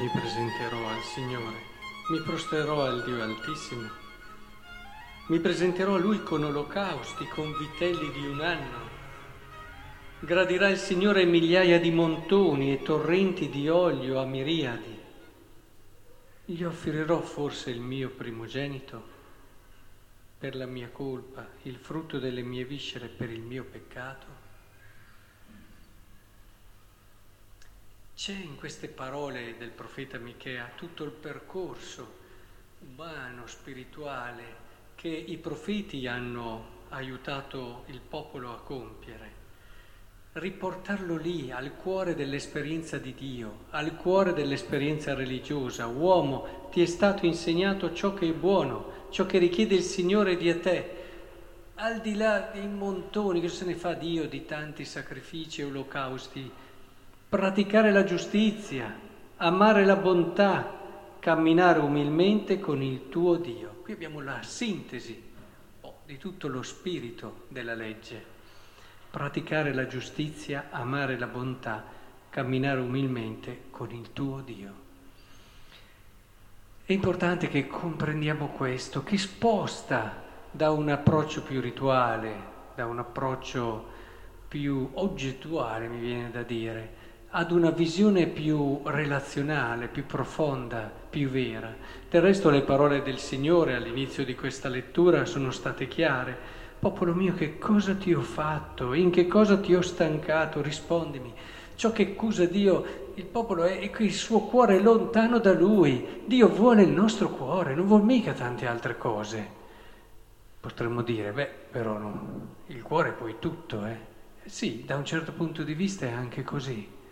mi presenterò al Signore? Mi prosterò al Dio Altissimo? Mi presenterò a Lui con olocausti, con vitelli di un anno? Gradirà il Signore migliaia di montoni e torrenti di olio a miriadi? Gli offrirò forse il mio primogenito per la mia colpa, il frutto delle mie viscere per il mio peccato? C'è in queste parole del profeta Michea tutto il percorso umano, spirituale, che i profeti hanno aiutato il popolo a compiere. Riportarlo lì, al cuore dell'esperienza di Dio, al cuore dell'esperienza religiosa. Uomo, ti è stato insegnato ciò che è buono, ciò che richiede il Signore di te. Al di là dei montoni, che se ne fa Dio di tanti sacrifici e olocausti, praticare la giustizia, amare la bontà, camminare umilmente con il tuo Dio. Qui abbiamo la sintesi oh, di tutto lo spirito della legge. Praticare la giustizia, amare la bontà, camminare umilmente con il tuo Dio. È importante che comprendiamo questo, che sposta da un approccio più rituale, da un approccio più oggettuale, mi viene da dire, ad una visione più relazionale, più profonda, più vera. Del resto le parole del Signore all'inizio di questa lettura sono state chiare. Popolo mio, che cosa ti ho fatto? In che cosa ti ho stancato? Rispondimi. Ciò che accusa Dio, il popolo è che il suo cuore è lontano da Lui. Dio vuole il nostro cuore, non vuole mica tante altre cose. Potremmo dire, beh, però no, il cuore è poi tutto, eh? Sì, da un certo punto di vista è anche così.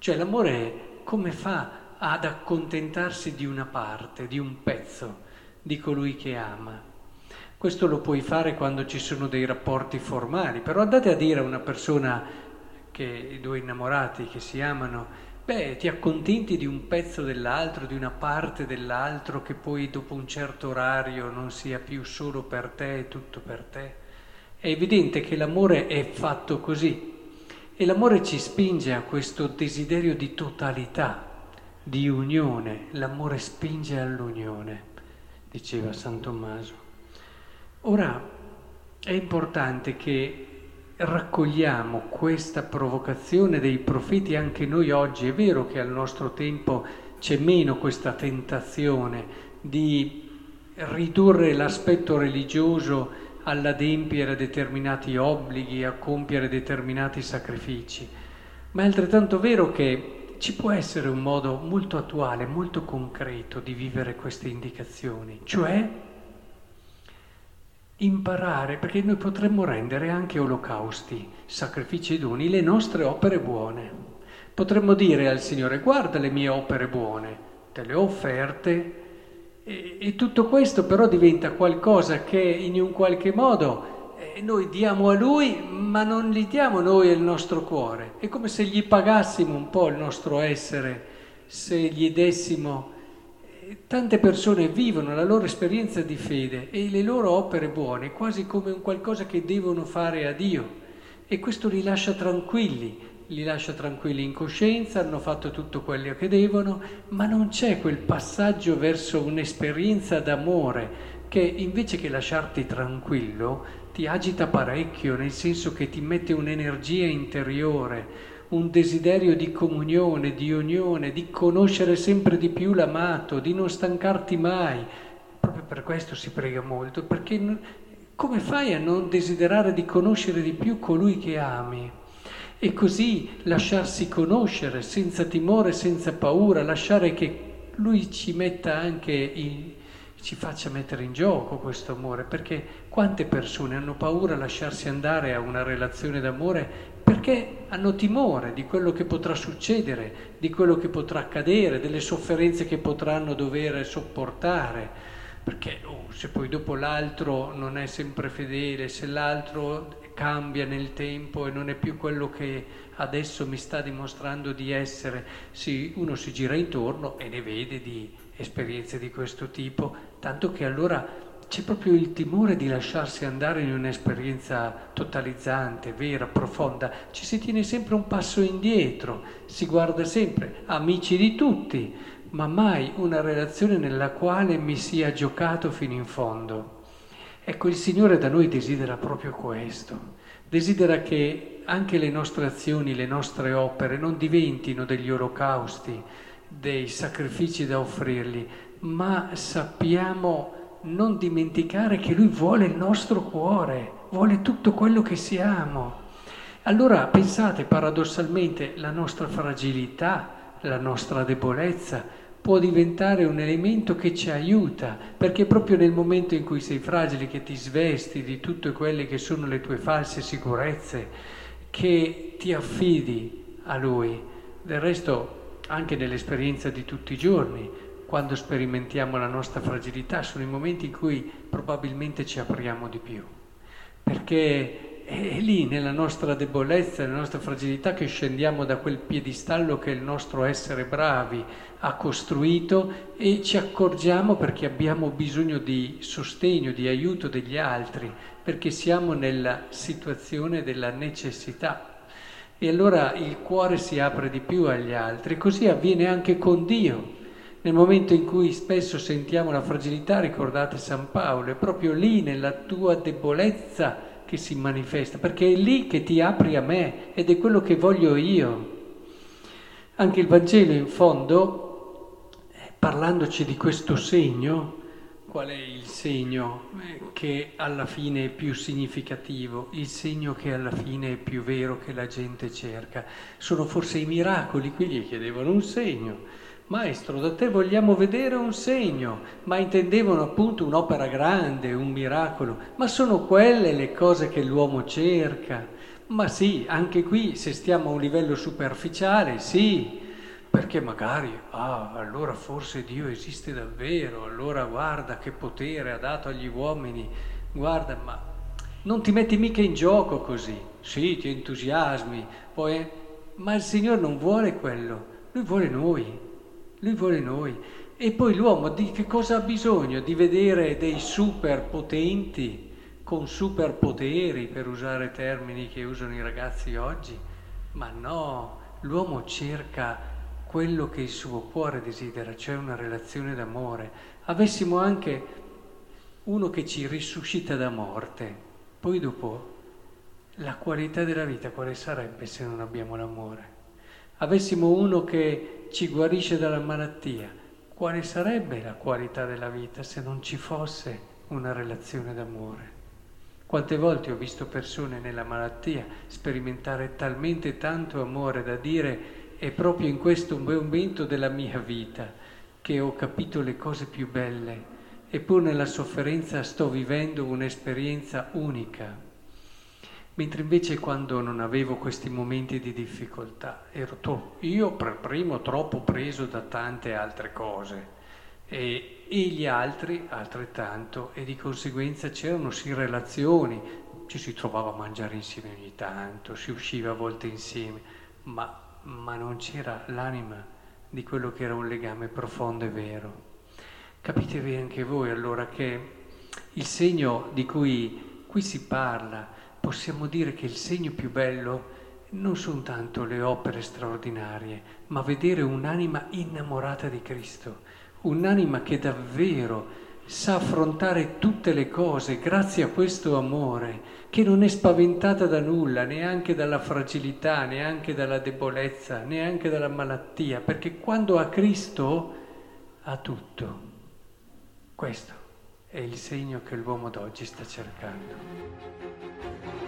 Cioè l'amore come fa ad accontentarsi di una parte, di un pezzo di colui che ama? Questo lo puoi fare quando ci sono dei rapporti formali, però andate a dire a una persona che due innamorati che si amano, beh, ti accontenti di un pezzo dell'altro, di una parte dell'altro che poi dopo un certo orario non sia più solo per te, tutto per te. È evidente che l'amore è fatto così, e l'amore ci spinge a questo desiderio di totalità, di unione. L'amore spinge all'unione, diceva San Tommaso. Ora è importante che raccogliamo questa provocazione dei profeti anche noi oggi. È vero che al nostro tempo c'è meno questa tentazione di ridurre l'aspetto religioso all'adempiere determinati obblighi, a compiere determinati sacrifici, ma è altrettanto vero che ci può essere un modo molto attuale, molto concreto di vivere queste indicazioni, cioè imparare, perché noi potremmo rendere anche olocausti, sacrifici e doni, le nostre opere buone. Potremmo dire al Signore, guarda le mie opere buone, te le ho offerte, e, e tutto questo però diventa qualcosa che in un qualche modo eh, noi diamo a Lui, ma non gli diamo noi il nostro cuore. È come se gli pagassimo un po' il nostro essere, se gli dessimo... Eh, tante persone vivono la loro esperienza di fede e le loro opere buone quasi come un qualcosa che devono fare a Dio e questo li lascia tranquilli, li lascia tranquilli in coscienza, hanno fatto tutto quello che devono, ma non c'è quel passaggio verso un'esperienza d'amore che invece che lasciarti tranquillo ti agita parecchio, nel senso che ti mette un'energia interiore, un desiderio di comunione, di unione, di conoscere sempre di più l'amato, di non stancarti mai. Proprio per questo si prega molto, perché come fai a non desiderare di conoscere di più colui che ami? E così lasciarsi conoscere senza timore, senza paura, lasciare che lui ci metta anche in, ci faccia mettere in gioco questo amore, perché quante persone hanno paura a lasciarsi andare a una relazione d'amore perché hanno timore di quello che potrà succedere, di quello che potrà accadere, delle sofferenze che potranno dover sopportare, perché oh, se poi dopo l'altro non è sempre fedele, se l'altro cambia nel tempo e non è più quello che adesso mi sta dimostrando di essere. Sì, uno si gira intorno e ne vede di esperienze di questo tipo, tanto che allora c'è proprio il timore di lasciarsi andare in un'esperienza totalizzante, vera, profonda. Ci si tiene sempre un passo indietro, si guarda sempre amici di tutti, ma mai una relazione nella quale mi sia giocato fino in fondo. Ecco, il Signore da noi desidera proprio questo, desidera che anche le nostre azioni, le nostre opere non diventino degli olocausti, dei sacrifici da offrirgli, ma sappiamo non dimenticare che Lui vuole il nostro cuore, vuole tutto quello che siamo. Allora pensate paradossalmente la nostra fragilità, la nostra debolezza può diventare un elemento che ci aiuta, perché proprio nel momento in cui sei fragile, che ti svesti di tutte quelle che sono le tue false sicurezze, che ti affidi a Lui. Del resto, anche nell'esperienza di tutti i giorni, quando sperimentiamo la nostra fragilità, sono i momenti in cui probabilmente ci apriamo di più, perché è lì nella nostra debolezza, nella nostra fragilità che scendiamo da quel piedistallo che il nostro essere bravi ha costruito e ci accorgiamo perché abbiamo bisogno di sostegno, di aiuto degli altri, perché siamo nella situazione della necessità. E allora il cuore si apre di più agli altri. Così avviene anche con Dio. Nel momento in cui spesso sentiamo la fragilità, ricordate San Paolo, è proprio lì nella tua debolezza che si manifesta, perché è lì che ti apri a me ed è quello che voglio io. Anche il Vangelo in fondo, eh, parlandoci di questo segno, qual è il segno eh, che alla fine è più significativo, il segno che alla fine è più vero che la gente cerca? Sono forse i miracoli, qui gli chiedevano un segno Maestro, da te vogliamo vedere un segno, ma intendevano appunto un'opera grande, un miracolo, ma sono quelle le cose che l'uomo cerca. Ma sì, anche qui se stiamo a un livello superficiale, sì, perché magari, ah, allora forse Dio esiste davvero, allora guarda che potere ha dato agli uomini, guarda, ma non ti metti mica in gioco così, sì, ti entusiasmi, poi, ma il Signore non vuole quello, Lui vuole noi. Lui vuole noi. E poi l'uomo di che cosa ha bisogno? Di vedere dei superpotenti con superpoteri, per usare termini che usano i ragazzi oggi? Ma no, l'uomo cerca quello che il suo cuore desidera, cioè una relazione d'amore. Avessimo anche uno che ci risuscita da morte, poi dopo la qualità della vita quale sarebbe se non abbiamo l'amore? Avessimo uno che ci guarisce dalla malattia, quale sarebbe la qualità della vita se non ci fosse una relazione d'amore? Quante volte ho visto persone nella malattia sperimentare talmente tanto amore da dire è proprio in questo momento della mia vita che ho capito le cose più belle, eppure nella sofferenza sto vivendo un'esperienza unica mentre invece quando non avevo questi momenti di difficoltà ero to- io per primo troppo preso da tante altre cose. E, e gli altri altrettanto. E di conseguenza c'erano sì relazioni, ci si trovava a mangiare insieme ogni tanto, si usciva a volte insieme, ma, ma non c'era l'anima di quello che era un legame profondo e vero. Capitevi anche voi allora che il segno di cui qui si parla, possiamo dire che il segno più bello non sono tanto le opere straordinarie, ma vedere un'anima innamorata di Cristo, un'anima che davvero sa affrontare tutte le cose grazie a questo amore, che non è spaventata da nulla, neanche dalla fragilità, neanche dalla debolezza, neanche dalla malattia, perché quando ha Cristo ha tutto. Questo è il segno che l'uomo d'oggi sta cercando.